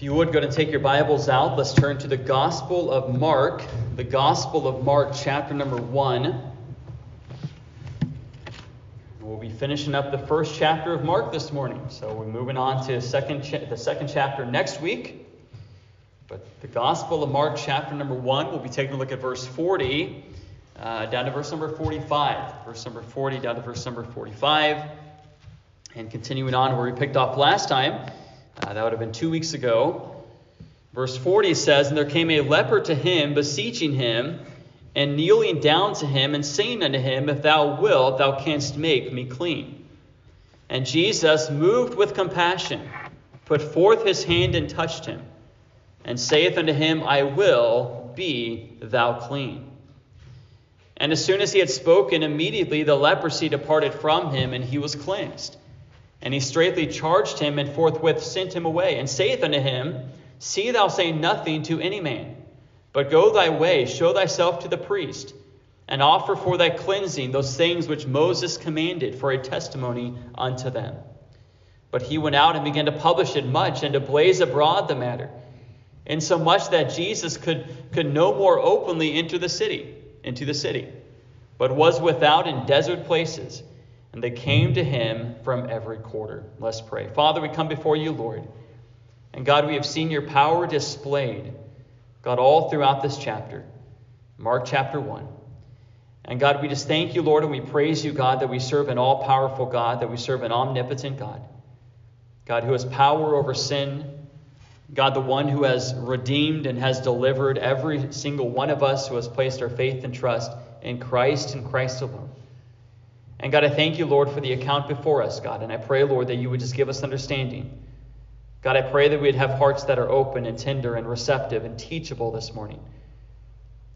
If you would go and take your Bibles out, let's turn to the Gospel of Mark, the Gospel of Mark, chapter number 1. We'll be finishing up the first chapter of Mark this morning. So we're moving on to second cha- the second chapter next week. But the Gospel of Mark, chapter number 1, we'll be taking a look at verse 40 uh, down to verse number 45. Verse number 40 down to verse number 45. And continuing on where we picked off last time, uh, that would have been two weeks ago. Verse 40 says, And there came a leper to him, beseeching him, and kneeling down to him, and saying unto him, If thou wilt, thou canst make me clean. And Jesus, moved with compassion, put forth his hand and touched him, and saith unto him, I will, be thou clean. And as soon as he had spoken, immediately the leprosy departed from him, and he was cleansed. And he straightly charged him, and forthwith sent him away, and saith unto him, See thou say nothing to any man, but go thy way, show thyself to the priest, and offer for thy cleansing those things which Moses commanded for a testimony unto them. But he went out and began to publish it much, and to blaze abroad the matter, insomuch that Jesus could, could no more openly enter the city, into the city, but was without in desert places and they came to him from every quarter. Let's pray. Father, we come before you, Lord. And God, we have seen your power displayed, God, all throughout this chapter, Mark chapter 1. And God, we just thank you, Lord, and we praise you, God, that we serve an all powerful God, that we serve an omnipotent God. God, who has power over sin. God, the one who has redeemed and has delivered every single one of us who has placed our faith and trust in Christ and Christ alone. And God, I thank you, Lord, for the account before us, God. And I pray, Lord, that you would just give us understanding. God, I pray that we'd have hearts that are open and tender and receptive and teachable this morning.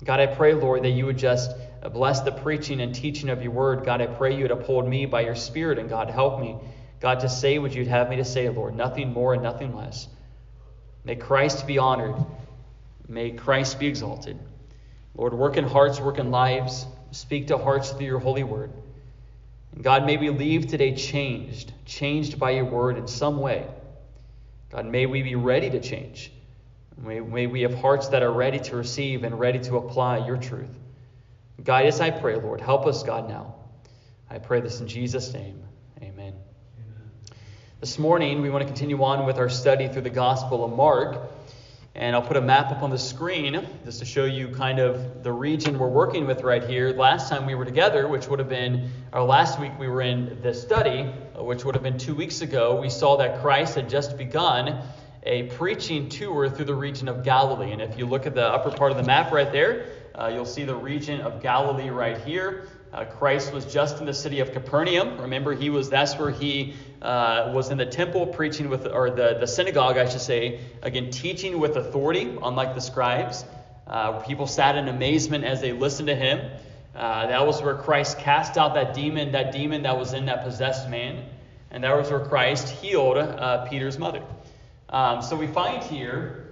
God, I pray, Lord, that you would just bless the preaching and teaching of your word. God, I pray you would uphold me by your spirit, and God, help me, God, to say what you'd have me to say, Lord. Nothing more and nothing less. May Christ be honored. May Christ be exalted. Lord, work in hearts, work in lives. Speak to hearts through your holy word. God, may we leave today changed, changed by your word in some way. God, may we be ready to change. May, may we have hearts that are ready to receive and ready to apply your truth. Guide us, I pray, Lord. Help us, God, now. I pray this in Jesus' name. Amen. Amen. This morning, we want to continue on with our study through the Gospel of Mark. And I'll put a map up on the screen just to show you kind of the region we're working with right here. Last time we were together, which would have been, or last week we were in this study, which would have been two weeks ago, we saw that Christ had just begun a preaching tour through the region of Galilee. And if you look at the upper part of the map right there, uh, you'll see the region of Galilee right here. Uh, Christ was just in the city of Capernaum. Remember, he was that's where he uh, was in the temple preaching with, or the, the synagogue, I should say, again, teaching with authority, unlike the scribes. Uh, people sat in amazement as they listened to him. Uh, that was where Christ cast out that demon, that demon that was in that possessed man. And that was where Christ healed uh, Peter's mother. Um, so we find here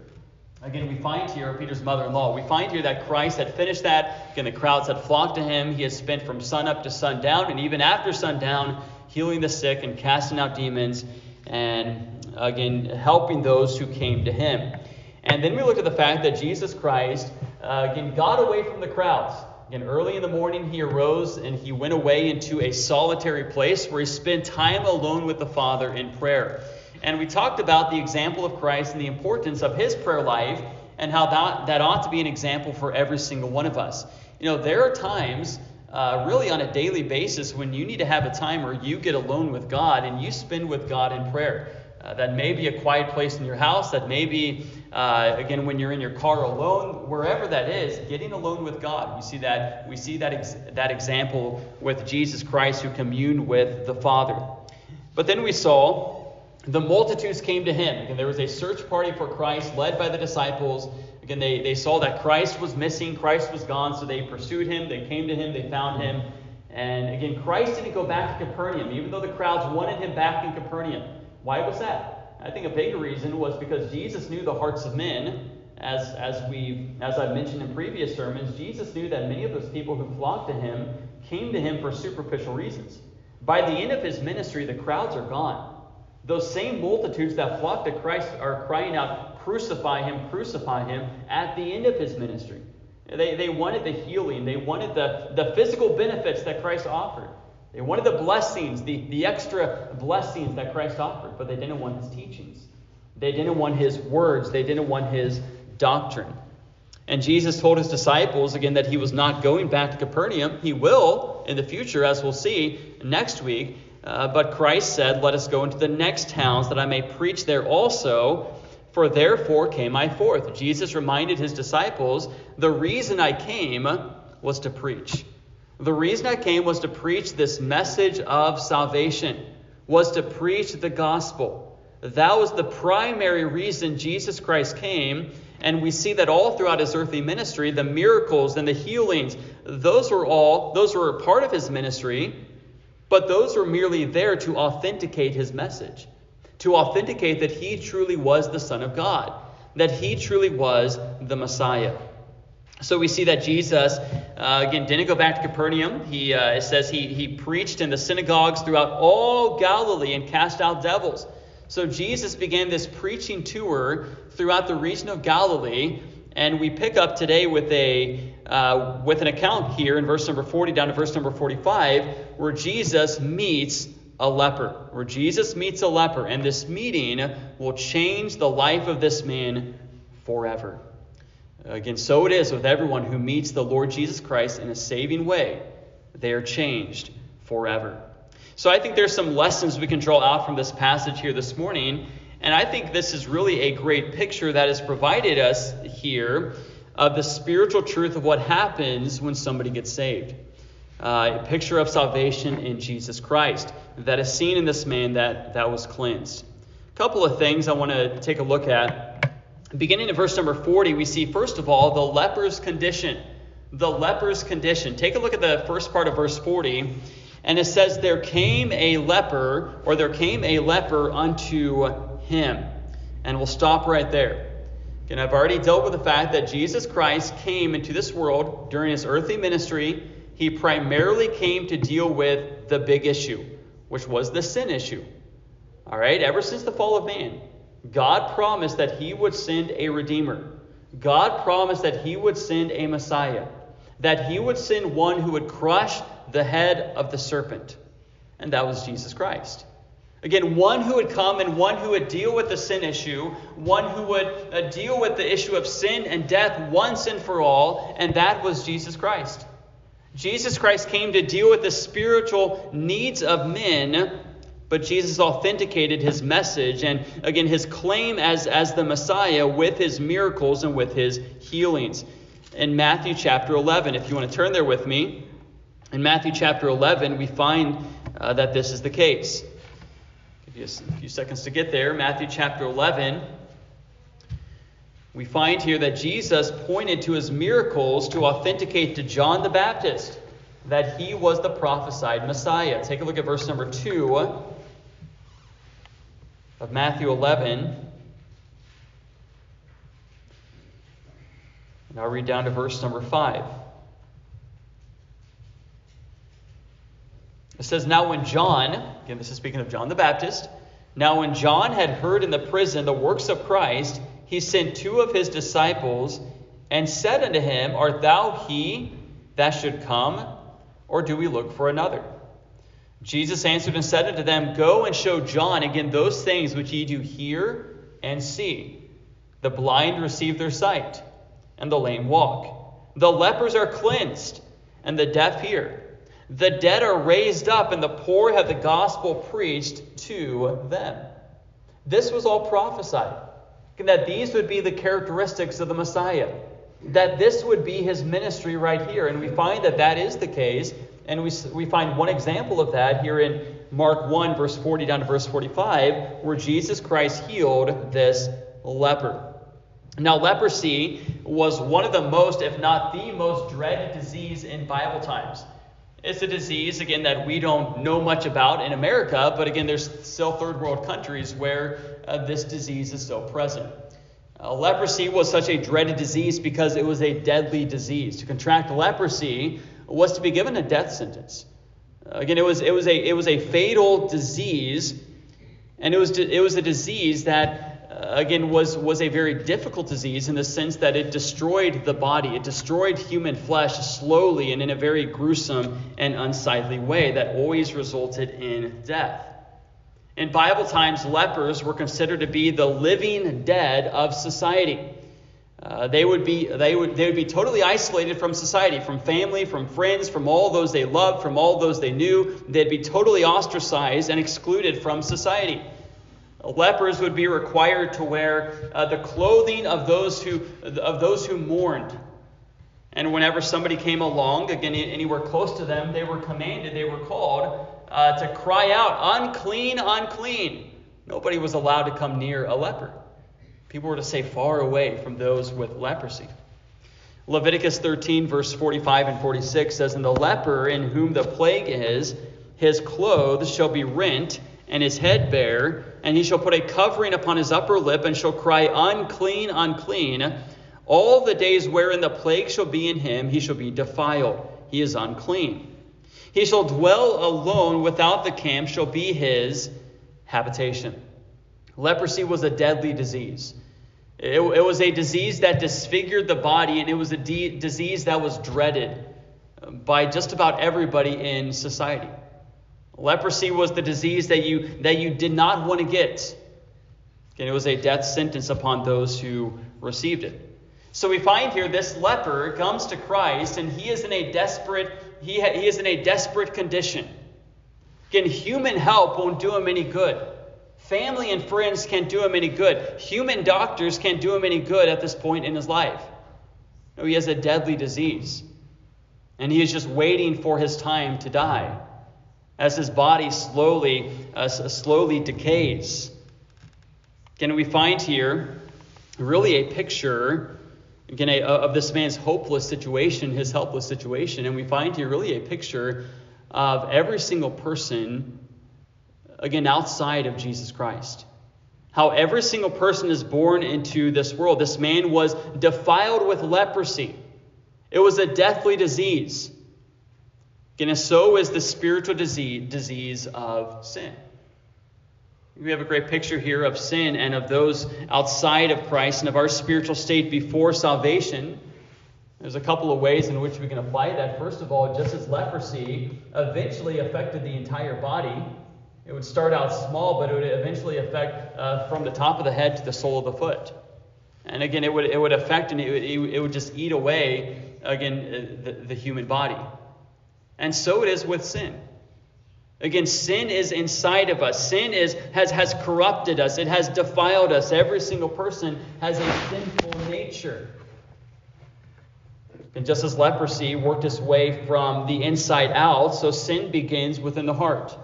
Again, we find here Peter's mother in law. We find here that Christ had finished that. Again, the crowds had flocked to him. He had spent from sun up to sundown, and even after sundown, healing the sick and casting out demons, and again, helping those who came to him. And then we look at the fact that Jesus Christ, uh, again, got away from the crowds. Again, early in the morning, he arose and he went away into a solitary place where he spent time alone with the Father in prayer. And we talked about the example of Christ and the importance of his prayer life and how that, that ought to be an example for every single one of us. You know, there are times, uh, really on a daily basis, when you need to have a time where you get alone with God and you spend with God in prayer. Uh, that may be a quiet place in your house. That may be, uh, again, when you're in your car alone, wherever that is, getting alone with God. We see that we see that ex- that example with Jesus Christ, who communed with the Father. But then we saw the multitudes came to him. Again, there was a search party for Christ led by the disciples. Again, they, they saw that Christ was missing, Christ was gone, so they pursued him, they came to him, they found him. And again, Christ didn't go back to Capernaum, even though the crowds wanted him back in Capernaum. Why was that? I think a big reason was because Jesus knew the hearts of men. As, as, we as I've mentioned in previous sermons, Jesus knew that many of those people who flocked to him came to him for superficial reasons. By the end of his ministry, the crowds are gone. Those same multitudes that flock to Christ are crying out, crucify him, crucify him at the end of his ministry. They, they wanted the healing, they wanted the, the physical benefits that Christ offered. They wanted the blessings, the, the extra blessings that Christ offered, but they didn't want his teachings. They didn't want his words, they didn't want his doctrine. And Jesus told his disciples again that he was not going back to Capernaum. He will in the future, as we'll see next week. Uh, but Christ said, Let us go into the next towns that I may preach there also, for therefore came I forth. Jesus reminded his disciples, The reason I came was to preach. The reason I came was to preach this message of salvation, was to preach the gospel. That was the primary reason Jesus Christ came. And we see that all throughout his earthly ministry, the miracles and the healings, those were all, those were part of his ministry, but those were merely there to authenticate his message, to authenticate that he truly was the Son of God, that he truly was the Messiah. So we see that Jesus, uh, again, didn't go back to Capernaum. He uh, it says he, he preached in the synagogues throughout all Galilee and cast out devils. So Jesus began this preaching tour throughout the region of Galilee, and we pick up today with a uh, with an account here in verse number 40 down to verse number 45, where Jesus meets a leper. Where Jesus meets a leper, and this meeting will change the life of this man forever. Again, so it is with everyone who meets the Lord Jesus Christ in a saving way. They are changed forever. So I think there's some lessons we can draw out from this passage here this morning. And I think this is really a great picture that is provided us here of the spiritual truth of what happens when somebody gets saved. Uh, a picture of salvation in Jesus Christ that is seen in this man that, that was cleansed. A couple of things I want to take a look at. Beginning in verse number 40, we see, first of all, the leper's condition. The leper's condition. Take a look at the first part of verse 40. And it says, There came a leper, or there came a leper unto him. And we'll stop right there. And I've already dealt with the fact that Jesus Christ came into this world during his earthly ministry. He primarily came to deal with the big issue, which was the sin issue. All right, ever since the fall of man, God promised that he would send a redeemer. God promised that he would send a Messiah, that he would send one who would crush the head of the serpent. And that was Jesus Christ. Again, one who would come and one who would deal with the sin issue, one who would uh, deal with the issue of sin and death once and for all, and that was Jesus Christ. Jesus Christ came to deal with the spiritual needs of men, but Jesus authenticated his message and, again, his claim as, as the Messiah with his miracles and with his healings. In Matthew chapter 11, if you want to turn there with me, in Matthew chapter 11, we find uh, that this is the case. Give you a few seconds to get there. Matthew chapter 11. We find here that Jesus pointed to his miracles to authenticate to John the Baptist that he was the prophesied Messiah. Take a look at verse number 2 of Matthew 11. And I'll read down to verse number 5. It says, Now when John, again, this is speaking of John the Baptist, now when John had heard in the prison the works of Christ, he sent two of his disciples and said unto him, Art thou he that should come, or do we look for another? Jesus answered and said unto them, Go and show John again those things which ye do hear and see. The blind receive their sight, and the lame walk. The lepers are cleansed, and the deaf hear. The dead are raised up, and the poor have the gospel preached to them. This was all prophesied. That these would be the characteristics of the Messiah. That this would be his ministry right here. And we find that that is the case. And we, we find one example of that here in Mark 1, verse 40 down to verse 45, where Jesus Christ healed this leper. Now, leprosy was one of the most, if not the most, dreaded disease in Bible times. It's a disease, again, that we don't know much about in America, but again, there's still third world countries where uh, this disease is still present. Uh, leprosy was such a dreaded disease because it was a deadly disease. To contract leprosy was to be given a death sentence. Again, it was, it, was a, it was a fatal disease, and it was, it was a disease that again, was, was a very difficult disease in the sense that it destroyed the body. It destroyed human flesh slowly and in a very gruesome and unsightly way that always resulted in death. In Bible times, lepers were considered to be the living dead of society. Uh, they would be they would they would be totally isolated from society, from family, from friends, from all those they loved, from all those they knew. They'd be totally ostracized and excluded from society. Lepers would be required to wear uh, the clothing of those who of those who mourned. And whenever somebody came along, again anywhere close to them, they were commanded, they were called uh, to cry out, "Unclean, unclean!" Nobody was allowed to come near a leper. People were to stay far away from those with leprosy. Leviticus 13, verse 45 and 46 says, And the leper in whom the plague is, his clothes shall be rent, and his head bare, and he shall put a covering upon his upper lip, and shall cry, Unclean, unclean. All the days wherein the plague shall be in him, he shall be defiled. He is unclean. He shall dwell alone without the camp, shall be his habitation. Leprosy was a deadly disease. It, it was a disease that disfigured the body, and it was a de- disease that was dreaded uh, by just about everybody in society. Leprosy was the disease that you, that you did not want to get. And it was a death sentence upon those who received it. So we find here this leper comes to Christ, and he is in a desperate he, ha- he is in a desperate condition. Again, human help won't do him any good. Family and friends can't do him any good. Human doctors can't do him any good at this point in his life. No, he has a deadly disease. And he is just waiting for his time to die as his body slowly, uh, slowly decays. Again, we find here really a picture again, a, of this man's hopeless situation, his helpless situation. And we find here really a picture of every single person again, outside of Jesus Christ. How every single person is born into this world. This man was defiled with leprosy, it was a deathly disease. Again, and so is the spiritual disease, disease of sin. We have a great picture here of sin and of those outside of Christ and of our spiritual state before salvation. There's a couple of ways in which we can apply that. First of all, just as leprosy eventually affected the entire body, it would start out small, but it would eventually affect uh, from the top of the head to the sole of the foot. And again, it would, it would affect and it would, it would just eat away, again, uh, the, the human body. And so it is with sin. Again, sin is inside of us. Sin is, has, has corrupted us, it has defiled us. Every single person has a sinful nature. And just as leprosy worked its way from the inside out, so sin begins within the heart.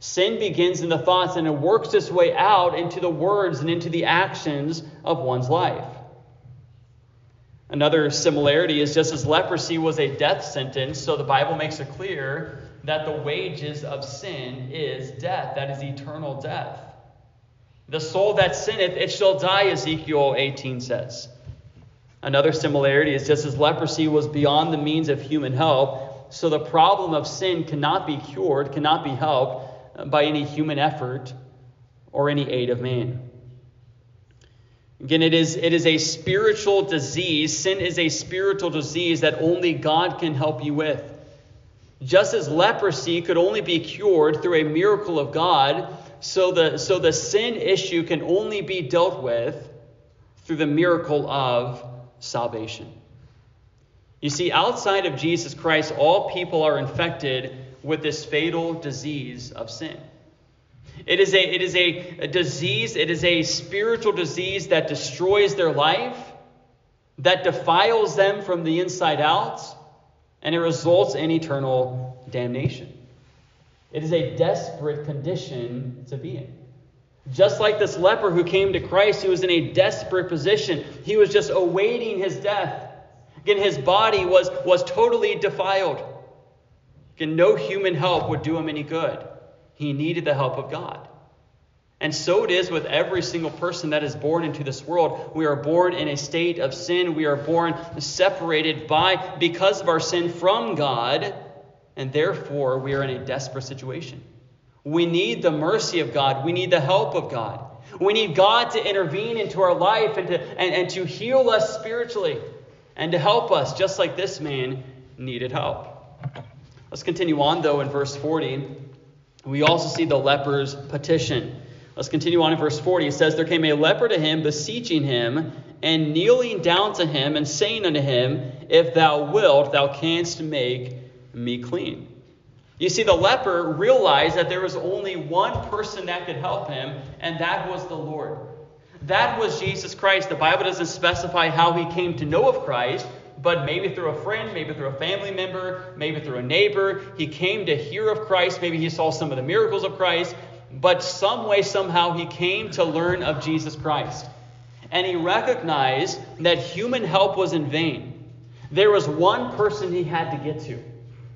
Sin begins in the thoughts and it works its way out into the words and into the actions of one's life. Another similarity is just as leprosy was a death sentence, so the Bible makes it clear that the wages of sin is death. That is eternal death. The soul that sinneth, it shall die, Ezekiel 18 says. Another similarity is just as leprosy was beyond the means of human help, so the problem of sin cannot be cured, cannot be helped by any human effort or any aid of man. Again, it is, it is a spiritual disease. Sin is a spiritual disease that only God can help you with. Just as leprosy could only be cured through a miracle of God, so the, so the sin issue can only be dealt with through the miracle of salvation. You see, outside of Jesus Christ, all people are infected with this fatal disease of sin. It is, a, it is a, a disease, it is a spiritual disease that destroys their life, that defiles them from the inside out, and it results in eternal damnation. It is a desperate condition to be in. Just like this leper who came to Christ, he was in a desperate position. He was just awaiting his death. Again, his body was, was totally defiled. And no human help would do him any good. He needed the help of God. And so it is with every single person that is born into this world. We are born in a state of sin. We are born separated by, because of our sin, from God. And therefore, we are in a desperate situation. We need the mercy of God. We need the help of God. We need God to intervene into our life and to, and, and to heal us spiritually and to help us, just like this man needed help. Let's continue on, though, in verse 40. We also see the leper's petition. Let's continue on in verse 40. It says, There came a leper to him, beseeching him, and kneeling down to him, and saying unto him, If thou wilt, thou canst make me clean. You see, the leper realized that there was only one person that could help him, and that was the Lord. That was Jesus Christ. The Bible doesn't specify how he came to know of Christ, but maybe through a friend, maybe through a family member, maybe through a neighbor. He came to hear of Christ. Maybe he saw some of the miracles of Christ, but some way, somehow, he came to learn of Jesus Christ. And he recognized that human help was in vain. There was one person he had to get to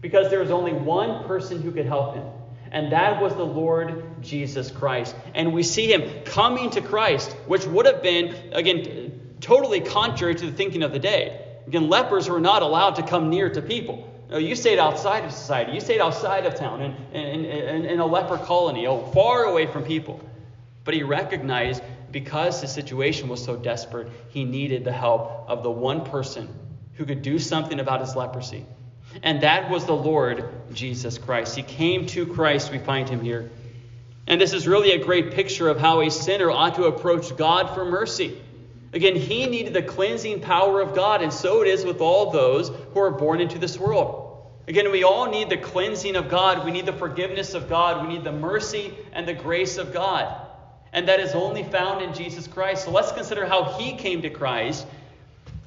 because there was only one person who could help him. And that was the Lord Jesus Christ. And we see him coming to Christ, which would have been, again, totally contrary to the thinking of the day. Again, lepers were not allowed to come near to people. No, you stayed outside of society. You stayed outside of town in, in, in, in a leper colony, oh, far away from people. But he recognized because his situation was so desperate, he needed the help of the one person who could do something about his leprosy. And that was the Lord Jesus Christ. He came to Christ, we find him here. And this is really a great picture of how a sinner ought to approach God for mercy. Again, he needed the cleansing power of God, and so it is with all those who are born into this world. Again, we all need the cleansing of God. We need the forgiveness of God. We need the mercy and the grace of God. And that is only found in Jesus Christ. So let's consider how he came to Christ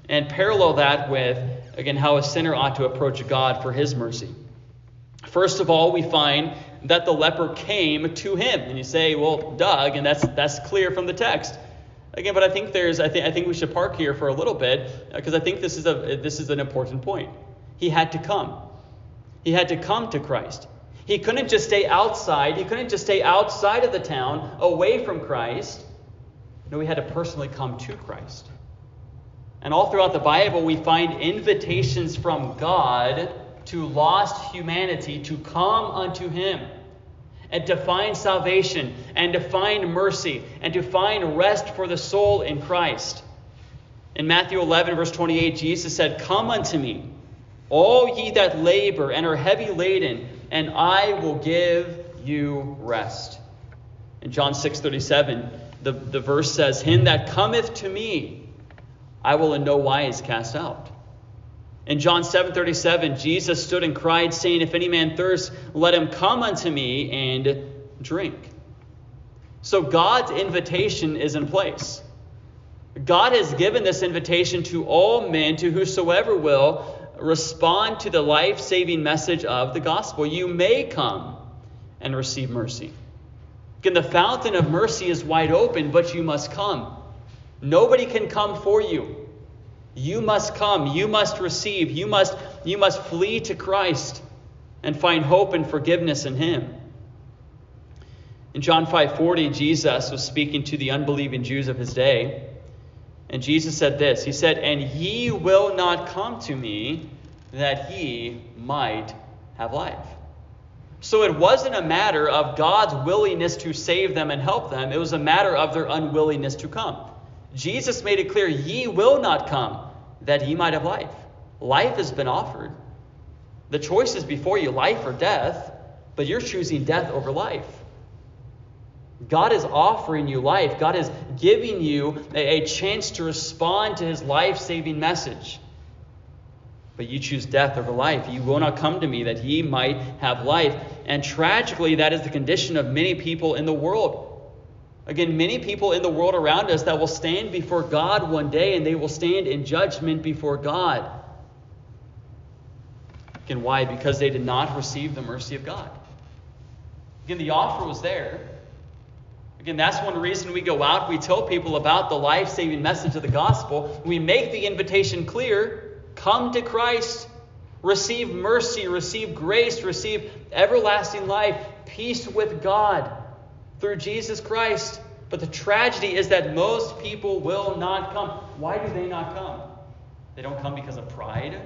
and parallel that with, again, how a sinner ought to approach God for his mercy. First of all, we find that the leper came to him. And you say, well, Doug, and that's, that's clear from the text. Again, but I think there's I think I think we should park here for a little bit uh, because I think this is a this is an important point. He had to come. He had to come to Christ. He couldn't just stay outside. He couldn't just stay outside of the town, away from Christ. No, he had to personally come to Christ. And all throughout the Bible, we find invitations from God to lost humanity to come unto Him and to find salvation and to find mercy and to find rest for the soul in Christ. In Matthew 11, verse 28, Jesus said, Come unto me, all ye that labor and are heavy laden, and I will give you rest. In John 6, 37, the, the verse says, Him that cometh to me, I will in no wise cast out. In John 7:37, Jesus stood and cried, saying, If any man thirst, let him come unto me and drink. So God's invitation is in place. God has given this invitation to all men, to whosoever will respond to the life saving message of the gospel. You may come and receive mercy. Again, the fountain of mercy is wide open, but you must come. Nobody can come for you. You must come, you must receive, you must, you must flee to Christ and find hope and forgiveness in him. In John 5:40, Jesus was speaking to the unbelieving Jews of his day. And Jesus said this. He said, "And ye will not come to me that ye might have life." So it wasn't a matter of God's willingness to save them and help them. It was a matter of their unwillingness to come. Jesus made it clear, Ye will not come, that ye might have life. Life has been offered. The choice is before you life or death, but you're choosing death over life. God is offering you life. God is giving you a, a chance to respond to his life saving message. But you choose death over life. You will not come to me that ye might have life. And tragically, that is the condition of many people in the world. Again, many people in the world around us that will stand before God one day and they will stand in judgment before God. Again, why? Because they did not receive the mercy of God. Again, the offer was there. Again, that's one reason we go out. We tell people about the life saving message of the gospel. We make the invitation clear come to Christ, receive mercy, receive grace, receive everlasting life, peace with God through Jesus Christ. But the tragedy is that most people will not come. Why do they not come? They don't come because of pride.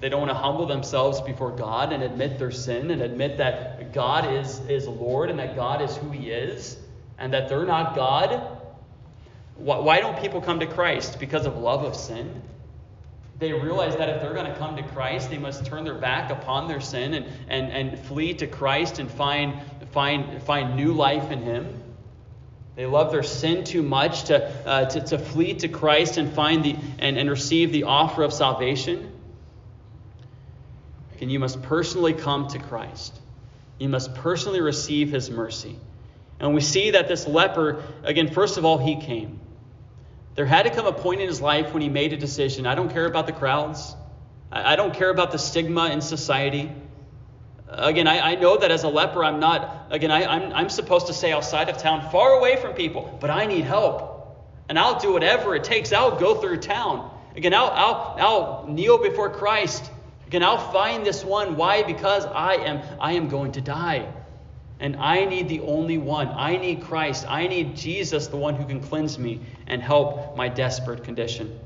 They don't want to humble themselves before God and admit their sin and admit that God is, is Lord and that God is who He is. and that they're not God, why don't people come to Christ? Because of love of sin? They realize that if they're going to come to Christ, they must turn their back upon their sin and, and, and flee to Christ and find, find, find new life in Him. They love their sin too much to, uh, to, to flee to Christ and find the and, and receive the offer of salvation. And you must personally come to Christ. You must personally receive his mercy. And we see that this leper, again, first of all, he came. There had to come a point in his life when he made a decision. I don't care about the crowds. I don't care about the stigma in society. Again, I, I know that as a leper, I'm not, again, I, I'm, I'm supposed to stay outside of town, far away from people, but I need help. And I'll do whatever it takes. I'll go through town. Again, I'll, I'll, I'll kneel before Christ. Again, I'll find this one. Why? Because I am, I am going to die. And I need the only one. I need Christ. I need Jesus, the one who can cleanse me and help my desperate condition.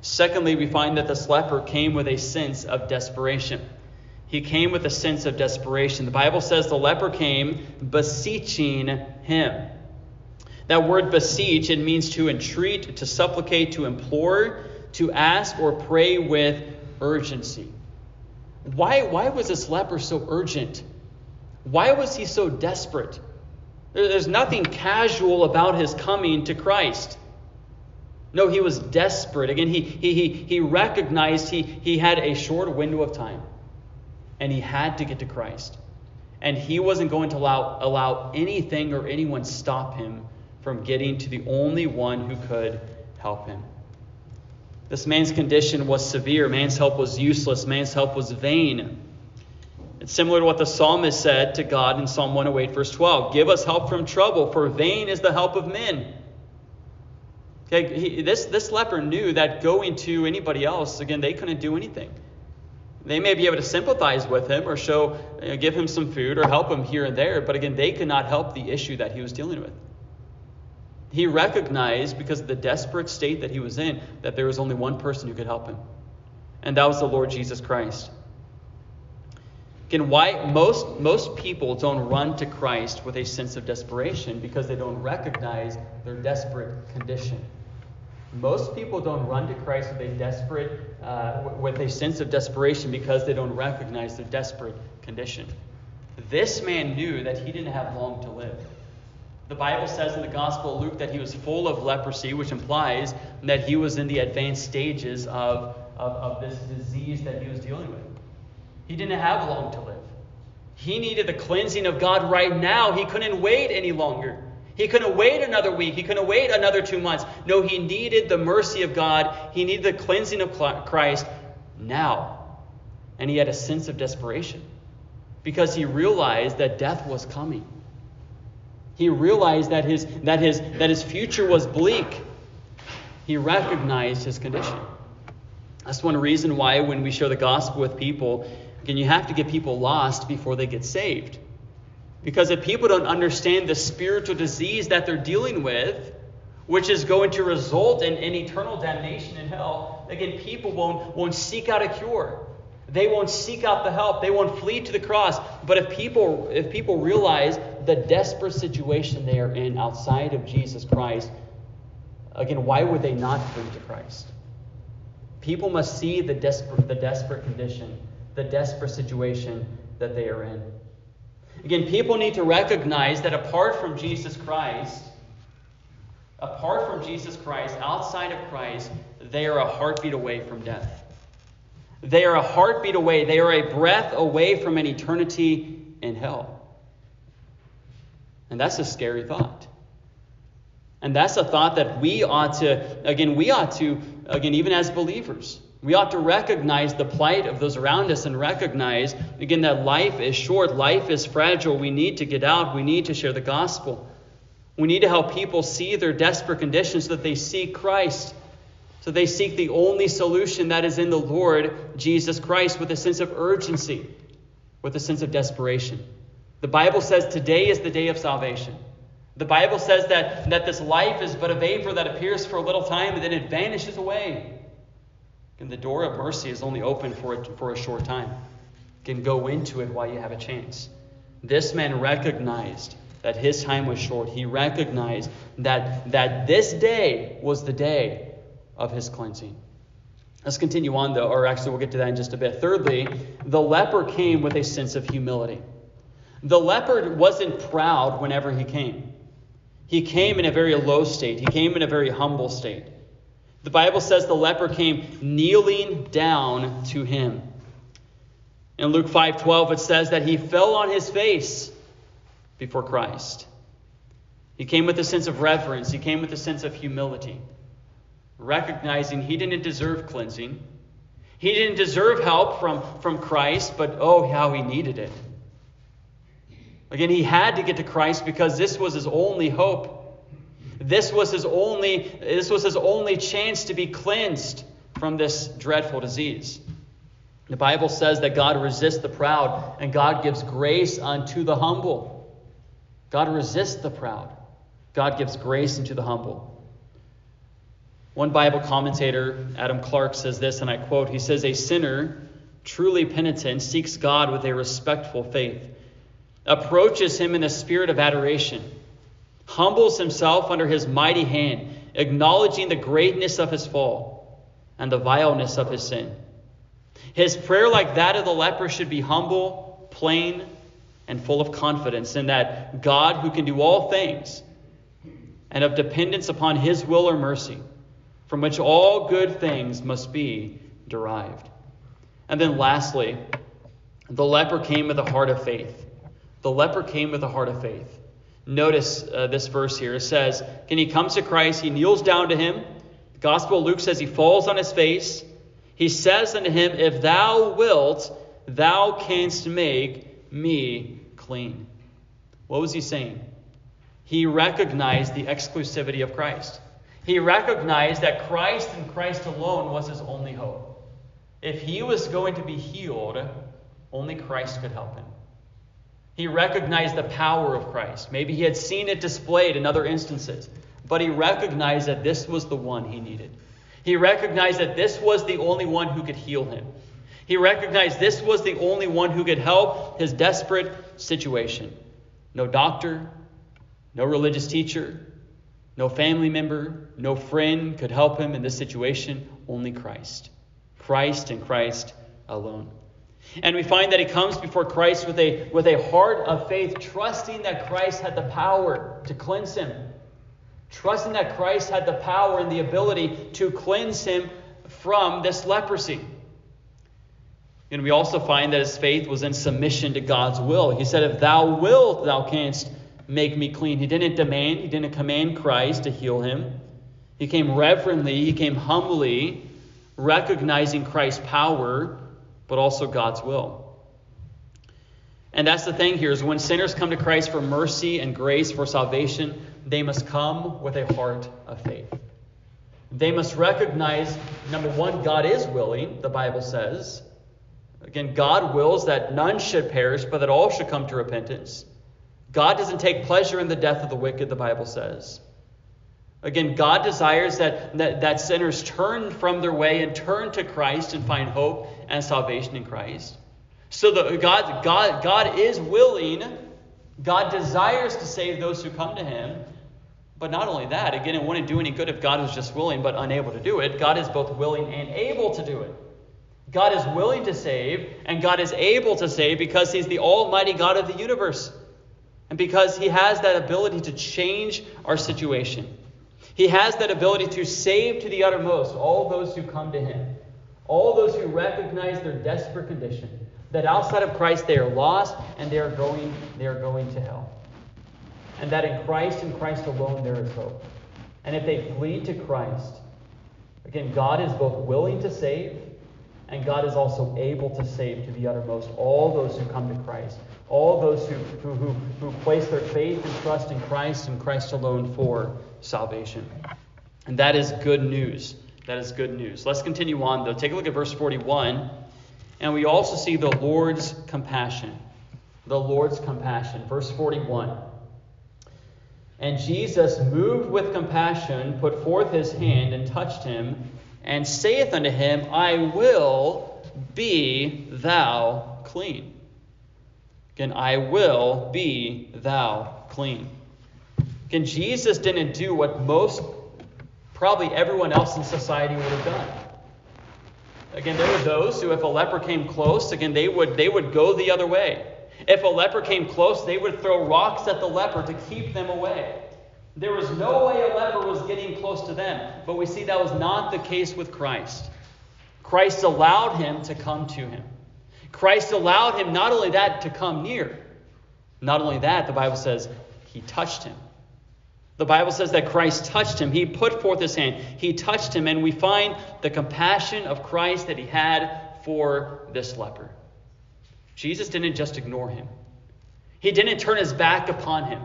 Secondly, we find that this leper came with a sense of desperation. He came with a sense of desperation. The Bible says the leper came beseeching him. That word beseech, it means to entreat, to supplicate, to implore, to ask, or pray with urgency. Why, why was this leper so urgent? Why was he so desperate? There's nothing casual about his coming to Christ. No, he was desperate. Again, he, he, he, he recognized he, he had a short window of time and he had to get to Christ. And he wasn't going to allow, allow anything or anyone stop him from getting to the only one who could help him. This man's condition was severe. Man's help was useless. Man's help was vain. It's similar to what the psalmist said to God in Psalm 108, verse 12 Give us help from trouble, for vain is the help of men. Okay, he, this, this leper knew that going to anybody else, again, they couldn't do anything. They may be able to sympathize with him or show, you know, give him some food or help him here and there, but again, they could not help the issue that he was dealing with. He recognized, because of the desperate state that he was in, that there was only one person who could help him, and that was the Lord Jesus Christ. Again, why most most people don't run to Christ with a sense of desperation because they don't recognize their desperate condition. Most people don't run to Christ with a desperate, uh, with a sense of desperation because they don't recognize their desperate condition. This man knew that he didn't have long to live. The Bible says in the Gospel of Luke that he was full of leprosy, which implies that he was in the advanced stages of, of, of this disease that he was dealing with. He didn't have long to live. He needed the cleansing of God right now. He couldn't wait any longer. He couldn't wait another week. He couldn't wait another two months. No, he needed the mercy of God. He needed the cleansing of Christ now. And he had a sense of desperation because he realized that death was coming. He realized that his, that his, that his future was bleak. He recognized his condition. That's one reason why, when we share the gospel with people, again, you have to get people lost before they get saved. Because if people don't understand the spiritual disease that they're dealing with, which is going to result in, eternal damnation in hell, again, people won't, won't seek out a cure. They won't seek out the help. They won't flee to the cross. But if people, if people realize the desperate situation they are in outside of Jesus Christ, again, why would they not flee to Christ? People must see the desperate, the desperate condition, the desperate situation that they are in. Again, people need to recognize that apart from Jesus Christ, apart from Jesus Christ, outside of Christ, they are a heartbeat away from death. They are a heartbeat away. They are a breath away from an eternity in hell. And that's a scary thought. And that's a thought that we ought to, again, we ought to, again, even as believers, we ought to recognize the plight of those around us and recognize, again, that life is short, life is fragile. We need to get out, we need to share the gospel. We need to help people see their desperate conditions so that they seek Christ, so they seek the only solution that is in the Lord Jesus Christ with a sense of urgency, with a sense of desperation. The Bible says today is the day of salvation. The Bible says that, that this life is but a vapor that appears for a little time and then it vanishes away. And the door of mercy is only open for for a short time. You can go into it while you have a chance. This man recognized that his time was short. He recognized that, that this day was the day of his cleansing. Let's continue on, though, or actually, we'll get to that in just a bit. Thirdly, the leper came with a sense of humility. The leper wasn't proud whenever he came. He came in a very low state, he came in a very humble state. The Bible says the leper came kneeling down to him. In Luke 5:12 it says that he fell on his face before Christ. He came with a sense of reverence, he came with a sense of humility, recognizing he didn't deserve cleansing. He didn't deserve help from, from Christ, but oh, how he needed it. Again, he had to get to Christ because this was his only hope. This was his only, this was his only chance to be cleansed from this dreadful disease. The Bible says that God resists the proud and God gives grace unto the humble. God resists the proud. God gives grace unto the humble. One Bible commentator, Adam Clarke, says this, and I quote He says, A sinner, truly penitent, seeks God with a respectful faith, approaches Him in a spirit of adoration humbles himself under his mighty hand, acknowledging the greatness of his fall and the vileness of his sin. His prayer, like that of the leper, should be humble, plain, and full of confidence in that God, who can do all things, and of dependence upon his will or mercy, from which all good things must be derived. And then lastly, the leper came with a heart of faith. The leper came with a heart of faith. Notice uh, this verse here. It says, Can he comes to Christ, he kneels down to him. The Gospel of Luke says he falls on his face. He says unto him, If thou wilt, thou canst make me clean. What was he saying? He recognized the exclusivity of Christ. He recognized that Christ and Christ alone was his only hope. If he was going to be healed, only Christ could help him. He recognized the power of Christ. Maybe he had seen it displayed in other instances, but he recognized that this was the one he needed. He recognized that this was the only one who could heal him. He recognized this was the only one who could help his desperate situation. No doctor, no religious teacher, no family member, no friend could help him in this situation, only Christ. Christ and Christ alone. And we find that he comes before Christ with a, with a heart of faith, trusting that Christ had the power to cleanse him, trusting that Christ had the power and the ability to cleanse him from this leprosy. And we also find that his faith was in submission to God's will. He said, If thou wilt, thou canst make me clean. He didn't demand, he didn't command Christ to heal him. He came reverently, he came humbly, recognizing Christ's power but also God's will. And that's the thing here is when sinners come to Christ for mercy and grace for salvation, they must come with a heart of faith. They must recognize, number one, God is willing, the Bible says. Again, God wills that none should perish, but that all should come to repentance. God doesn't take pleasure in the death of the wicked, the Bible says. Again, God desires that, that, that sinners turn from their way and turn to Christ and find hope and salvation in Christ. So the, God, God, God is willing, God desires to save those who come to Him. But not only that, again, it wouldn't do any good if God was just willing but unable to do it. God is both willing and able to do it. God is willing to save, and God is able to save because He's the Almighty God of the universe. And because He has that ability to change our situation. He has that ability to save to the uttermost all those who come to him, all those who recognize their desperate condition, that outside of Christ they are lost and they are going, they are going to hell. And that in Christ and Christ alone there is hope. And if they flee to Christ, again, God is both willing to save and God is also able to save to the uttermost all those who come to Christ, all those who, who, who, who place their faith and trust in Christ and Christ alone for salvation. And that is good news. That is good news. Let's continue on, though. Take a look at verse 41. And we also see the Lord's compassion. The Lord's compassion. Verse 41. And Jesus, moved with compassion, put forth his hand and touched him, and saith unto him, I will be thou clean. Again, I will be thou clean. Again, Jesus didn't do what most, probably everyone else in society would have done. Again, there were those who, if a leper came close, again, they would, they would go the other way. If a leper came close, they would throw rocks at the leper to keep them away. There was no way a leper was getting close to them. But we see that was not the case with Christ. Christ allowed him to come to him. Christ allowed him not only that to come near, not only that, the Bible says he touched him. The Bible says that Christ touched him. He put forth his hand. He touched him, and we find the compassion of Christ that he had for this leper. Jesus didn't just ignore him, he didn't turn his back upon him.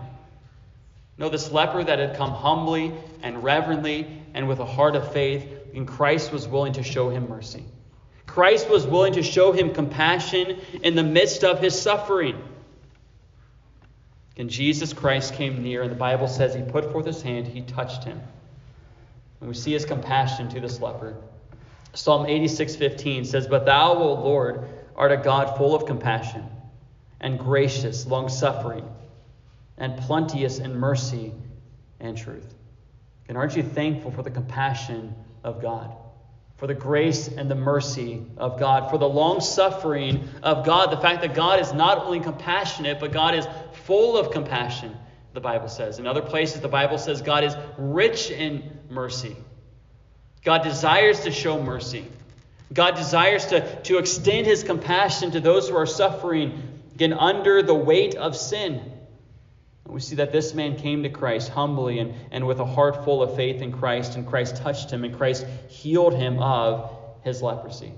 No, this leper that had come humbly and reverently and with a heart of faith, and Christ was willing to show him mercy. Christ was willing to show him compassion in the midst of his suffering. And Jesus Christ came near, and the Bible says he put forth his hand, he touched him. And we see his compassion to this leper. Psalm 86:15 says, But thou, O Lord, art a God full of compassion and gracious, long suffering, and plenteous in mercy and truth. And aren't you thankful for the compassion of God? For the grace and the mercy of God, for the long suffering of God, the fact that God is not only compassionate, but God is full of compassion, the Bible says. In other places, the Bible says God is rich in mercy. God desires to show mercy. God desires to, to extend his compassion to those who are suffering, again, under the weight of sin. We see that this man came to Christ humbly and, and with a heart full of faith in Christ, and Christ touched him, and Christ healed him of his leprosy.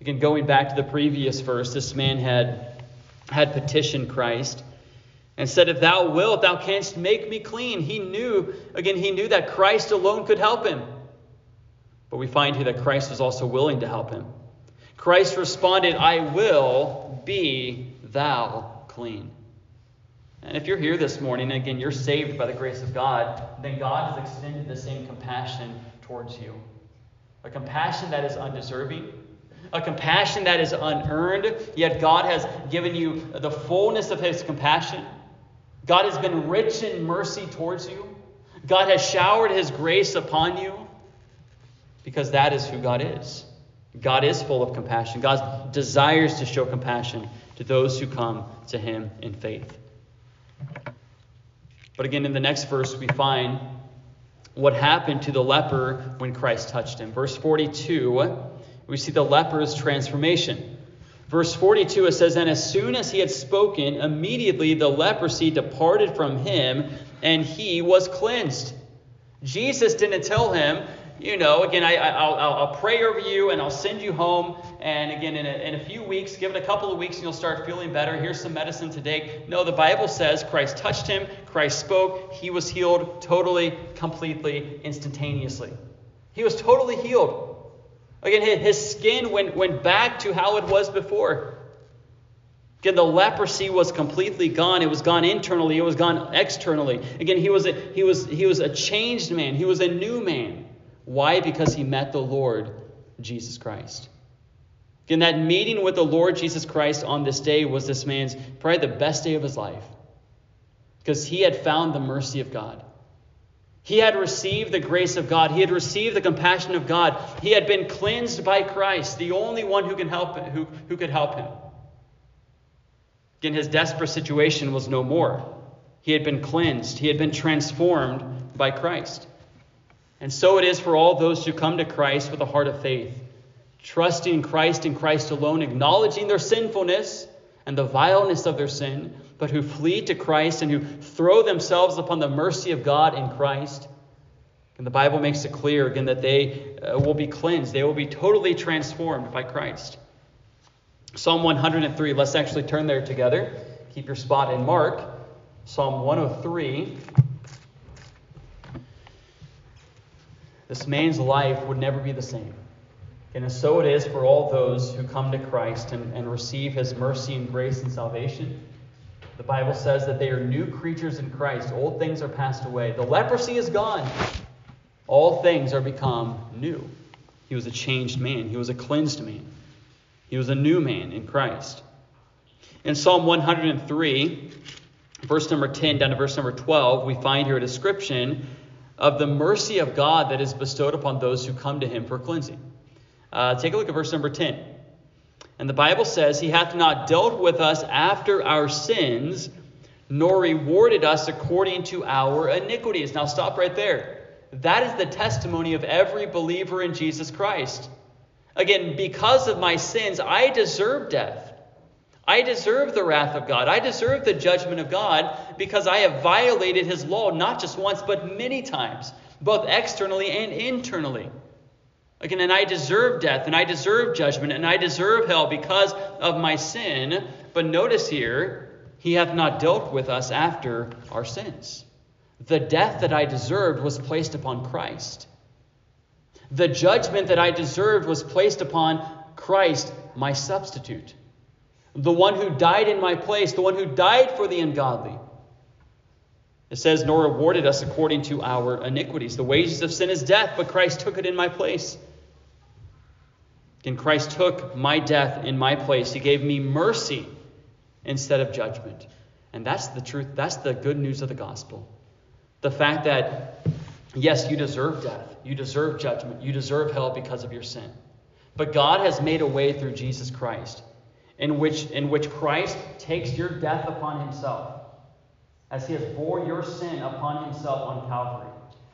Again, going back to the previous verse, this man had had petitioned Christ and said, If thou wilt, thou canst make me clean. He knew, again, he knew that Christ alone could help him. But we find here that Christ was also willing to help him. Christ responded, I will be thou clean. And if you're here this morning, again, you're saved by the grace of God, then God has extended the same compassion towards you. A compassion that is undeserving, a compassion that is unearned, yet God has given you the fullness of His compassion. God has been rich in mercy towards you. God has showered His grace upon you because that is who God is. God is full of compassion. God desires to show compassion to those who come to Him in faith. But again, in the next verse, we find what happened to the leper when Christ touched him. Verse 42 we see the leper's transformation. Verse 42, it says, And as soon as he had spoken, immediately the leprosy departed from him, and he was cleansed. Jesus didn't tell him, you know, again, I, will I'll pray over you and I'll send you home. And again, in a, in a few weeks, give it a couple of weeks and you'll start feeling better. Here's some medicine to take. No, the Bible says Christ touched him, Christ spoke, he was healed totally, completely, instantaneously. He was totally healed. Again, his skin went, went back to how it was before. Again, the leprosy was completely gone. It was gone internally, it was gone externally. Again, he was a, he was, he was a changed man, he was a new man. Why? Because he met the Lord Jesus Christ. Again, that meeting with the Lord Jesus Christ on this day was this man's probably the best day of his life because he had found the mercy of God. He had received the grace of God. He had received the compassion of God. He had been cleansed by Christ, the only one who can help who, who could help him. Again, his desperate situation was no more. He had been cleansed. He had been transformed by Christ. And so it is for all those who come to Christ with a heart of faith, trusting in Christ and Christ alone, acknowledging their sinfulness and the vileness of their sin, but who flee to Christ and who throw themselves upon the mercy of God in Christ. And the Bible makes it clear again that they uh, will be cleansed, they will be totally transformed by Christ. Psalm 103, let's actually turn there together. Keep your spot in Mark. Psalm 103. This man's life would never be the same. And so it is for all those who come to Christ and, and receive his mercy and grace and salvation. The Bible says that they are new creatures in Christ. Old things are passed away. The leprosy is gone. All things are become new. He was a changed man, he was a cleansed man, he was a new man in Christ. In Psalm 103, verse number 10 down to verse number 12, we find here a description of the mercy of God that is bestowed upon those who come to him for cleansing. Uh, take a look at verse number 10. And the Bible says, He hath not dealt with us after our sins, nor rewarded us according to our iniquities. Now, stop right there. That is the testimony of every believer in Jesus Christ. Again, because of my sins, I deserve death. I deserve the wrath of God. I deserve the judgment of God because I have violated his law not just once, but many times, both externally and internally. Again, and I deserve death, and I deserve judgment, and I deserve hell because of my sin. But notice here, he hath not dealt with us after our sins. The death that I deserved was placed upon Christ. The judgment that I deserved was placed upon Christ, my substitute the one who died in my place, the one who died for the ungodly. It says, nor rewarded us according to our iniquities. The wages of sin is death, but Christ took it in my place. And Christ took my death in my place. He gave me mercy instead of judgment. And that's the truth. That's the good news of the gospel. The fact that, yes, you deserve death. You deserve judgment. You deserve hell because of your sin. But God has made a way through Jesus Christ in which, in which Christ takes your death upon himself, as he has bore your sin upon himself on Calvary,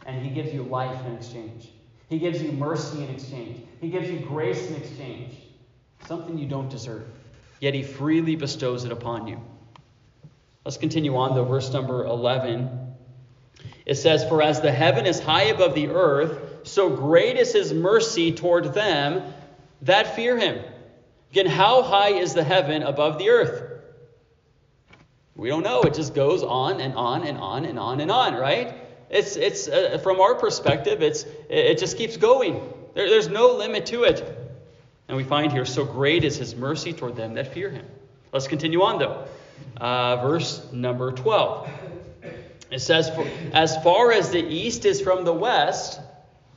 and he gives you life in exchange. He gives you mercy in exchange. He gives you grace in exchange, something you don't deserve. Yet he freely bestows it upon you. Let's continue on, though, verse number 11. It says, For as the heaven is high above the earth, so great is his mercy toward them that fear him. Again, how high is the heaven above the earth? We don't know. It just goes on and on and on and on and on, right? It's, it's uh, from our perspective, it's, it just keeps going. There, there's no limit to it. And we find here, so great is his mercy toward them that fear him. Let's continue on, though. Uh, verse number 12. It says, As far as the east is from the west,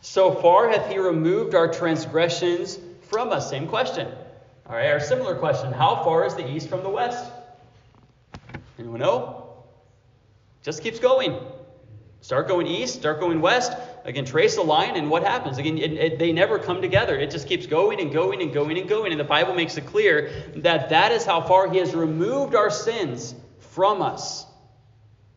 so far hath he removed our transgressions from us. Same question. All right, our similar question How far is the east from the west? Anyone know? Just keeps going. Start going east, start going west. Again, trace the line, and what happens? Again, it, it, they never come together. It just keeps going and going and going and going. And the Bible makes it clear that that is how far He has removed our sins from us,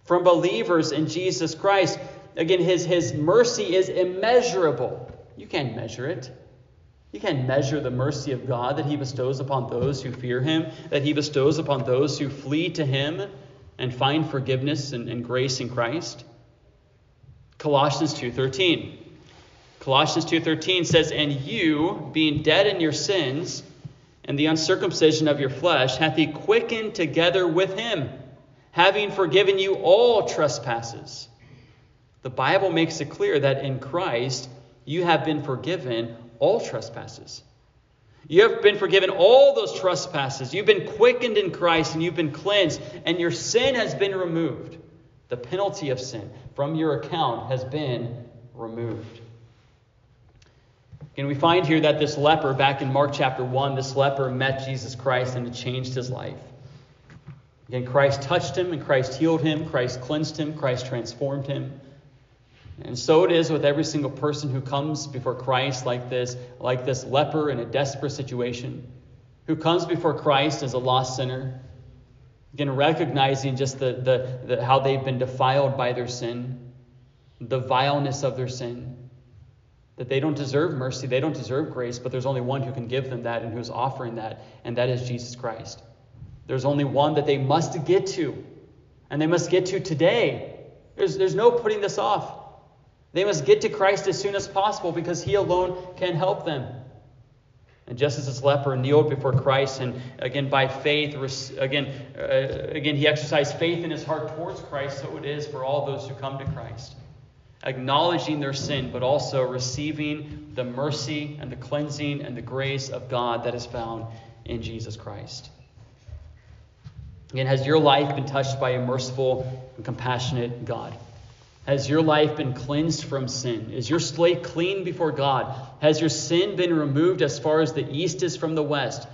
from believers in Jesus Christ. Again, His, his mercy is immeasurable. You can't measure it. You can't measure the mercy of God that He bestows upon those who fear Him, that He bestows upon those who flee to Him and find forgiveness and, and grace in Christ. Colossians 2:13. Colossians 2:13 says, "And you, being dead in your sins and the uncircumcision of your flesh, hath He quickened together with Him, having forgiven you all trespasses." The Bible makes it clear that in Christ you have been forgiven all trespasses. You have been forgiven all those trespasses. You've been quickened in Christ and you've been cleansed, and your sin has been removed. The penalty of sin from your account has been removed. And we find here that this leper, back in Mark chapter 1, this leper met Jesus Christ and it changed his life. Again, Christ touched him and Christ healed him, Christ cleansed him, Christ transformed him. And so it is with every single person who comes before Christ like this, like this leper in a desperate situation, who comes before Christ as a lost sinner, again recognizing just the, the, the how they've been defiled by their sin, the vileness of their sin, that they don't deserve mercy, they don't deserve grace, but there's only one who can give them that and who's offering that, and that is Jesus Christ. There's only one that they must get to, and they must get to today. There's, there's no putting this off. They must get to Christ as soon as possible because he alone can help them. And just as this leper kneeled before Christ, and again by faith, again, uh, again he exercised faith in his heart towards Christ, so it is for all those who come to Christ, acknowledging their sin, but also receiving the mercy and the cleansing and the grace of God that is found in Jesus Christ. Again, has your life been touched by a merciful and compassionate God? Has your life been cleansed from sin? Is your slate clean before God? Has your sin been removed as far as the east is from the west?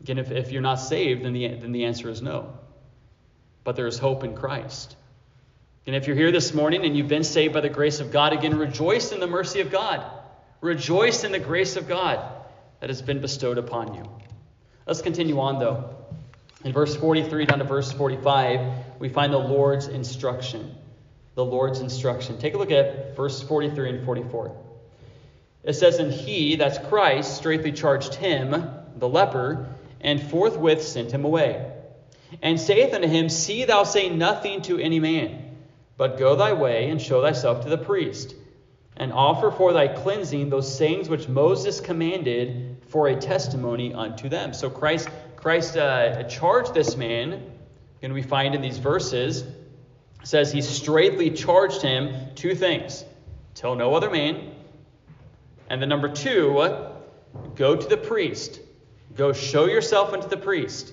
Again, if, if you're not saved, then the, then the answer is no. but there is hope in Christ. And if you're here this morning and you've been saved by the grace of God, again, rejoice in the mercy of God. Rejoice in the grace of God that has been bestowed upon you. Let's continue on, though. In verse 43 down to verse 45, we find the Lord's instruction. The Lord's instruction. Take a look at verse 43 and 44. It says, And he, that's Christ, straightly charged him, the leper, and forthwith sent him away. And saith unto him, See thou say nothing to any man, but go thy way and show thyself to the priest, and offer for thy cleansing those things which Moses commanded for a testimony unto them. So Christ, Christ uh, charged this man, and we find in these verses, says he straightly charged him two things tell no other man, and the number two, go to the priest. Go show yourself unto the priest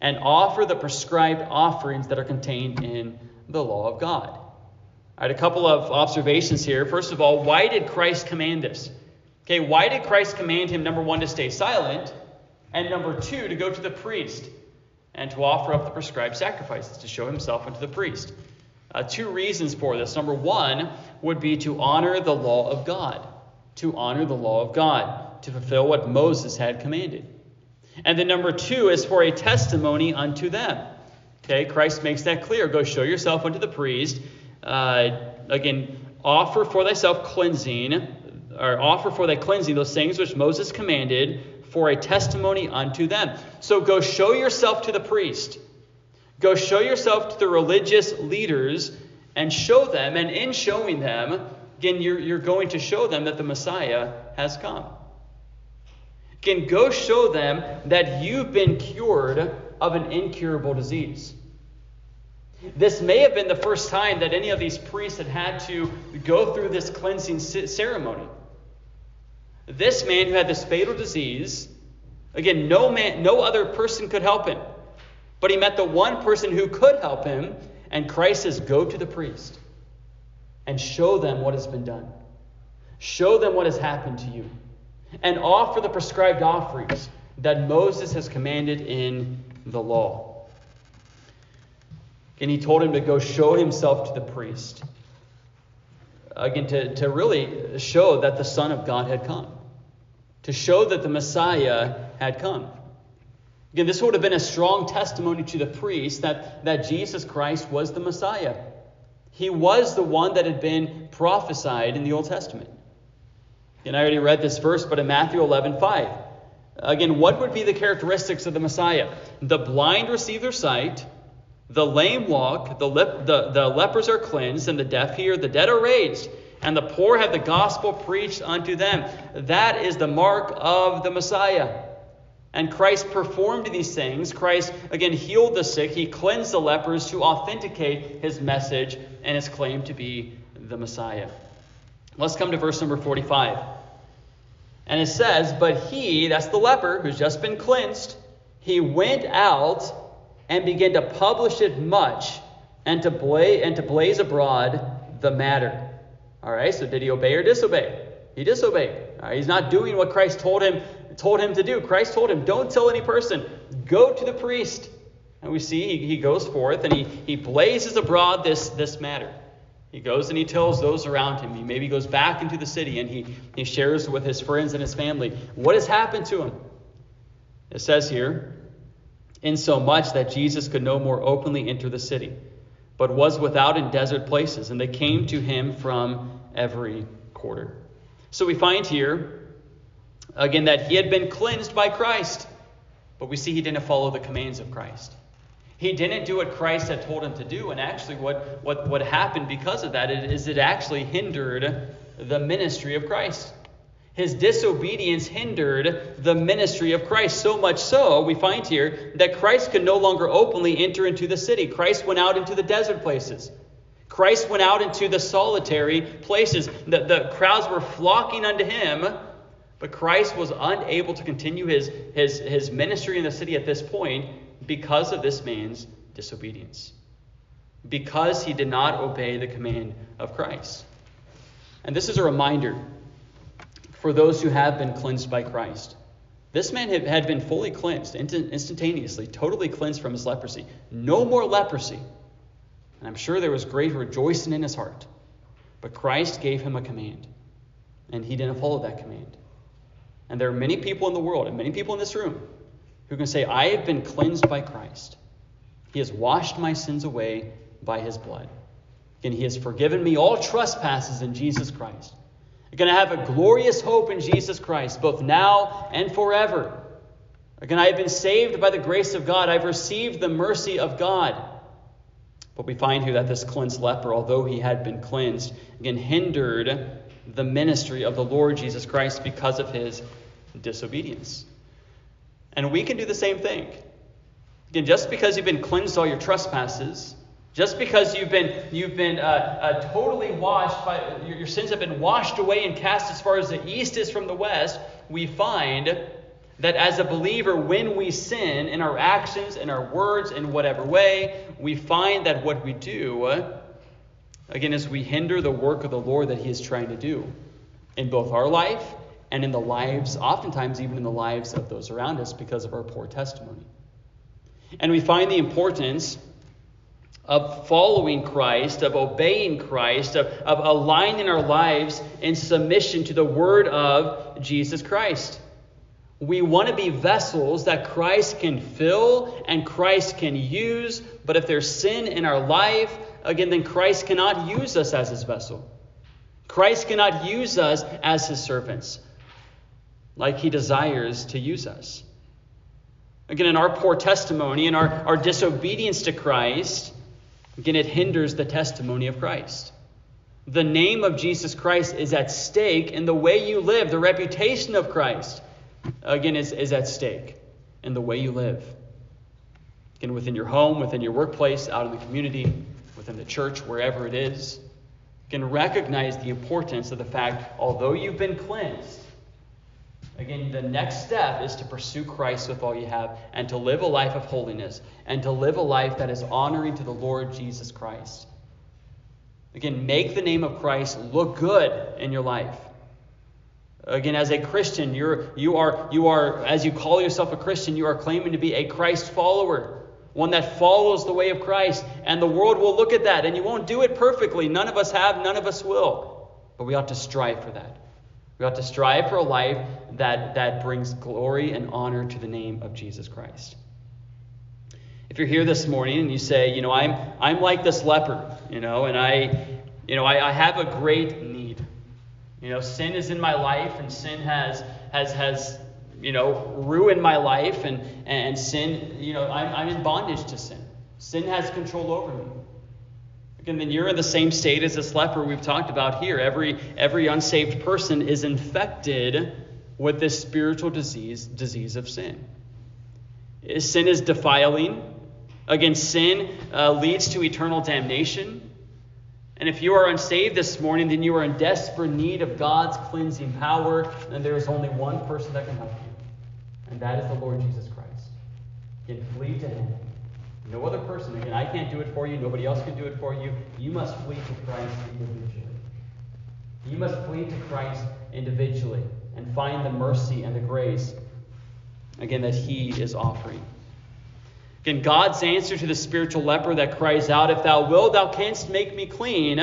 and offer the prescribed offerings that are contained in the law of God. I had a couple of observations here. First of all, why did Christ command this? Okay, why did Christ command him, number one, to stay silent, and number two, to go to the priest and to offer up the prescribed sacrifices, to show himself unto the priest? Uh, two reasons for this. Number one would be to honor the law of God, to honor the law of God, to fulfill what Moses had commanded. And then number two is for a testimony unto them. Okay, Christ makes that clear. Go show yourself unto the priest. Uh, again, offer for thyself cleansing, or offer for thy cleansing those things which Moses commanded for a testimony unto them. So go show yourself to the priest. Go show yourself to the religious leaders and show them, and in showing them, again, you're, you're going to show them that the Messiah has come can go show them that you've been cured of an incurable disease. This may have been the first time that any of these priests had had to go through this cleansing ceremony. This man who had this fatal disease, again, no man, no other person could help him. But he met the one person who could help him, and Christ says, Go to the priest and show them what has been done. Show them what has happened to you and offer the prescribed offerings that Moses has commanded in the law. And he told him to go show himself to the priest. Again, to, to really show that the Son of God had come, to show that the Messiah had come. Again, this would have been a strong testimony to the priest that, that Jesus Christ was the Messiah. He was the one that had been prophesied in the Old Testament. And I already read this verse, but in Matthew 11, 5. Again, what would be the characteristics of the Messiah? The blind receive their sight, the lame walk, the, the, the lepers are cleansed, and the deaf hear, the dead are raised, and the poor have the gospel preached unto them. That is the mark of the Messiah. And Christ performed these things. Christ, again, healed the sick. He cleansed the lepers to authenticate his message and his claim to be the Messiah. Let's come to verse number 45. And it says, But he, that's the leper who's just been cleansed, he went out and began to publish it much and to, blaze, and to blaze abroad the matter. All right, so did he obey or disobey? He disobeyed. he's not doing what Christ told him, told him to do. Christ told him, Don't tell any person, go to the priest. And we see he, he goes forth and he, he blazes abroad this, this matter. He goes and he tells those around him. He maybe goes back into the city and he, he shares with his friends and his family what has happened to him. It says here, in so much that Jesus could no more openly enter the city, but was without in desert places, and they came to him from every quarter. So we find here, again, that he had been cleansed by Christ, but we see he didn't follow the commands of Christ. He didn't do what Christ had told him to do. And actually, what, what, what happened because of that is it actually hindered the ministry of Christ. His disobedience hindered the ministry of Christ so much so, we find here, that Christ could no longer openly enter into the city. Christ went out into the desert places. Christ went out into the solitary places. The, the crowds were flocking unto him, but Christ was unable to continue his, his, his ministry in the city at this point because of this man's disobedience, because he did not obey the command of Christ. And this is a reminder for those who have been cleansed by Christ. This man had been fully cleansed, instantaneously, totally cleansed from his leprosy. No more leprosy. And I'm sure there was great rejoicing in his heart. But Christ gave him a command, and he didn't follow that command. And there are many people in the world, and many people in this room, who can say, I have been cleansed by Christ. He has washed my sins away by his blood. And he has forgiven me all trespasses in Jesus Christ. I'm going to have a glorious hope in Jesus Christ, both now and forever. Again, I have been saved by the grace of God. I've received the mercy of God. But we find here that this cleansed leper, although he had been cleansed, again hindered the ministry of the Lord Jesus Christ because of his disobedience. And we can do the same thing. Again, just because you've been cleansed all your trespasses, just because you've been, you've been uh, uh, totally washed, by, your, your sins have been washed away and cast as far as the east is from the west, we find that as a believer, when we sin in our actions, in our words, in whatever way, we find that what we do, again, is we hinder the work of the Lord that He is trying to do in both our life and in the lives, oftentimes even in the lives of those around us because of our poor testimony. And we find the importance of following Christ, of obeying Christ, of, of aligning our lives in submission to the word of Jesus Christ. We want to be vessels that Christ can fill and Christ can use, but if there's sin in our life, again, then Christ cannot use us as his vessel. Christ cannot use us as his servants like he desires to use us. Again, in our poor testimony and our, our disobedience to Christ, Again, it hinders the testimony of Christ. The name of Jesus Christ is at stake in the way you live. The reputation of Christ, again, is, is at stake in the way you live. Again, within your home, within your workplace, out in the community, within the church, wherever it is. Again, recognize the importance of the fact, although you've been cleansed, Again, the next step is to pursue Christ with all you have and to live a life of holiness and to live a life that is honoring to the Lord Jesus Christ. Again, make the name of Christ look good in your life. Again, as a Christian, you're, you, are, you are, as you call yourself a Christian, you are claiming to be a Christ follower, one that follows the way of Christ. And the world will look at that, and you won't do it perfectly. None of us have, none of us will. But we ought to strive for that. We ought to strive for a life that, that brings glory and honor to the name of Jesus Christ. If you're here this morning and you say, you know, I'm, I'm like this leper, you know, and I, you know, I, I have a great need. You know, sin is in my life and sin has, has, has you know, ruined my life and, and sin, you know, I'm, I'm in bondage to sin. Sin has control over me. Again, then you're in the same state as this leper we've talked about here. Every, every unsaved person is infected with this spiritual disease, disease of sin. Sin is defiling. Again, sin uh, leads to eternal damnation. And if you are unsaved this morning, then you are in desperate need of God's cleansing power, and there is only one person that can help you, and that is the Lord Jesus Christ. Again, flee to Him. No other person. Again, I can't do it for you. Nobody else can do it for you. You must flee to Christ individually. You must flee to Christ individually and find the mercy and the grace, again, that He is offering. Again, God's answer to the spiritual leper that cries out, If thou wilt, thou canst make me clean,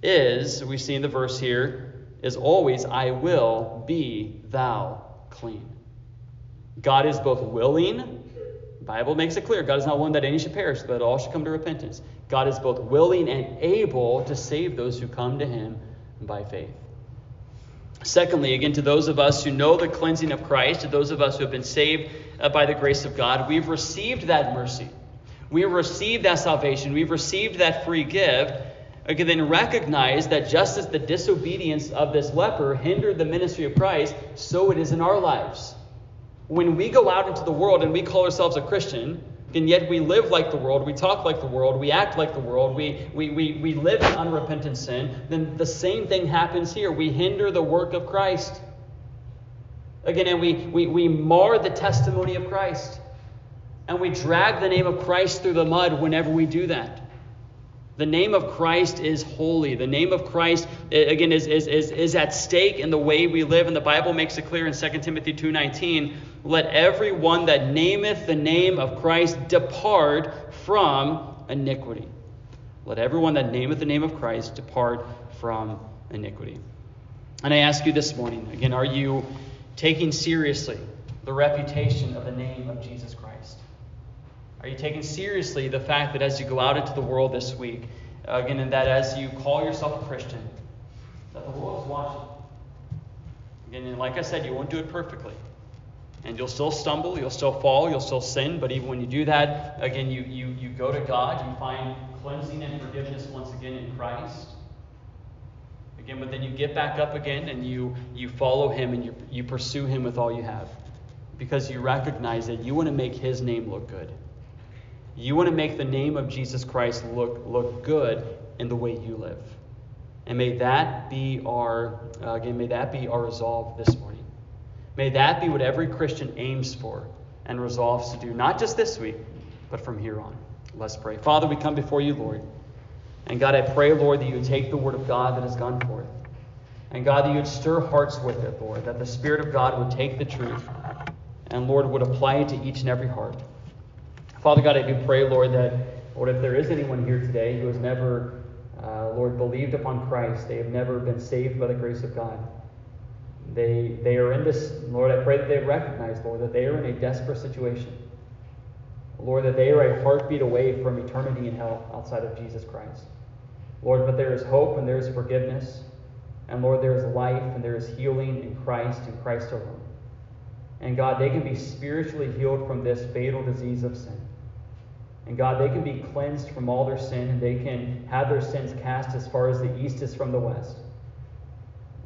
is, we see in the verse here, is always, I will be thou clean. God is both willing, Bible makes it clear, God is not willing that any should perish, but all should come to repentance. God is both willing and able to save those who come to him by faith. Secondly, again, to those of us who know the cleansing of Christ, to those of us who have been saved uh, by the grace of God, we've received that mercy. We've received that salvation. We've received that free gift. Again, then recognize that just as the disobedience of this leper hindered the ministry of Christ, so it is in our lives. When we go out into the world and we call ourselves a Christian, and yet we live like the world, we talk like the world, we act like the world, we, we, we, we live in unrepentant sin, then the same thing happens here. We hinder the work of Christ. Again, and we, we, we mar the testimony of Christ. And we drag the name of Christ through the mud whenever we do that. The name of Christ is holy. The name of Christ, eh, again, is, is, is, is at stake in the way we live. And the Bible makes it clear in 2 Timothy 2.19, let every one that nameth the name of Christ depart from iniquity. Let everyone that nameth the name of Christ depart from iniquity. And I ask you this morning, again, are you taking seriously the reputation of the name of Jesus Christ? Are you taking seriously the fact that as you go out into the world this week, again, and that as you call yourself a Christian, that the world is watching? Again, and like I said, you won't do it perfectly. And you'll still stumble, you'll still fall, you'll still sin, but even when you do that, again, you, you, you go to God, you find cleansing and forgiveness once again in Christ. Again, but then you get back up again and you, you follow Him and you, you pursue Him with all you have. Because you recognize that you want to make His name look good. You want to make the name of Jesus Christ look, look good in the way you live. And may that be our, uh, again, may that be our resolve this morning. May that be what every Christian aims for and resolves to do, not just this week, but from here on. Let's pray. Father, we come before you, Lord. And God, I pray, Lord, that you would take the word of God that has gone forth. And God, that you would stir hearts with it, Lord, that the Spirit of God would take the truth and, Lord, would apply it to each and every heart. Father God, I do pray, Lord, that, Lord, if there is anyone here today who has never, uh, Lord, believed upon Christ, they have never been saved by the grace of God. They, they are in this, Lord, I pray that they recognize, Lord, that they are in a desperate situation. Lord, that they are a heartbeat away from eternity in hell outside of Jesus Christ. Lord, but there is hope and there is forgiveness. And Lord, there is life and there is healing in Christ and Christ alone. And God, they can be spiritually healed from this fatal disease of sin. And God, they can be cleansed from all their sin and they can have their sins cast as far as the east is from the west.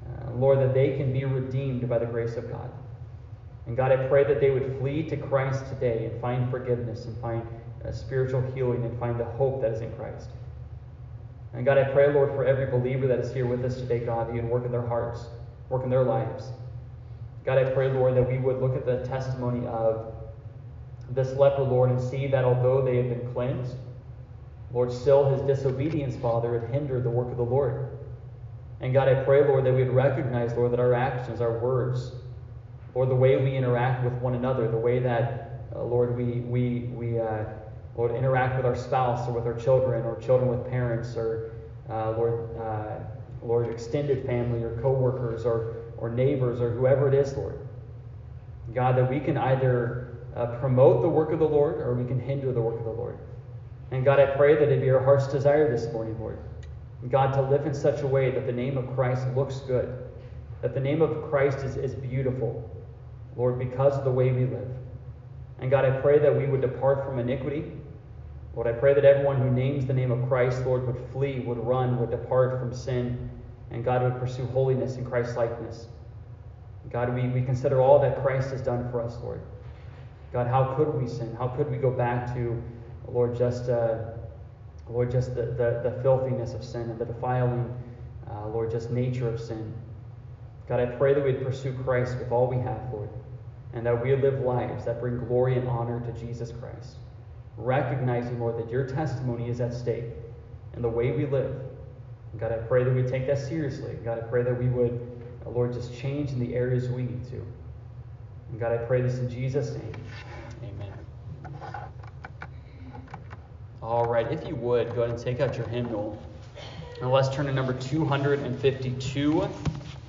Uh, Lord, that they can be redeemed by the grace of God. And God, I pray that they would flee to Christ today and find forgiveness and find uh, spiritual healing and find the hope that is in Christ. And God, I pray, Lord, for every believer that is here with us today, God, that you work in their hearts, work in their lives. God, I pray, Lord, that we would look at the testimony of this leper, Lord, and see that although they have been cleansed, Lord, still his disobedience, Father, had hindered the work of the Lord. And God, I pray, Lord, that we would recognize, Lord, that our actions, our words, Lord, the way we interact with one another, the way that, uh, Lord, we, we, we uh, Lord, interact with our spouse or with our children or children with parents or, uh, Lord, uh, Lord, extended family or coworkers or, or neighbors or whoever it is, Lord. God, that we can either uh, promote the work of the Lord or we can hinder the work of the Lord. And God, I pray that it be our heart's desire this morning, Lord. God, to live in such a way that the name of Christ looks good, that the name of Christ is, is beautiful, Lord, because of the way we live. And God, I pray that we would depart from iniquity. Lord, I pray that everyone who names the name of Christ, Lord, would flee, would run, would depart from sin, and God would pursue holiness and Christ likeness. God, we, we consider all that Christ has done for us, Lord. God, how could we sin? How could we go back to, Lord, just, uh, Lord, just the, the, the, filthiness of sin and the defiling, uh, Lord, just nature of sin? God, I pray that we'd pursue Christ with all we have, Lord and that we live lives that bring glory and honor to Jesus Christ. Recognizing, Lord, that your testimony is at stake in the way we live. God, I pray that we take that seriously. God, I pray that we would, uh, Lord, just change in the areas we need to. And God, I pray this in Jesus' name. Amen. All right, if you would, go ahead and take out your hymnal. And let's turn to number 252.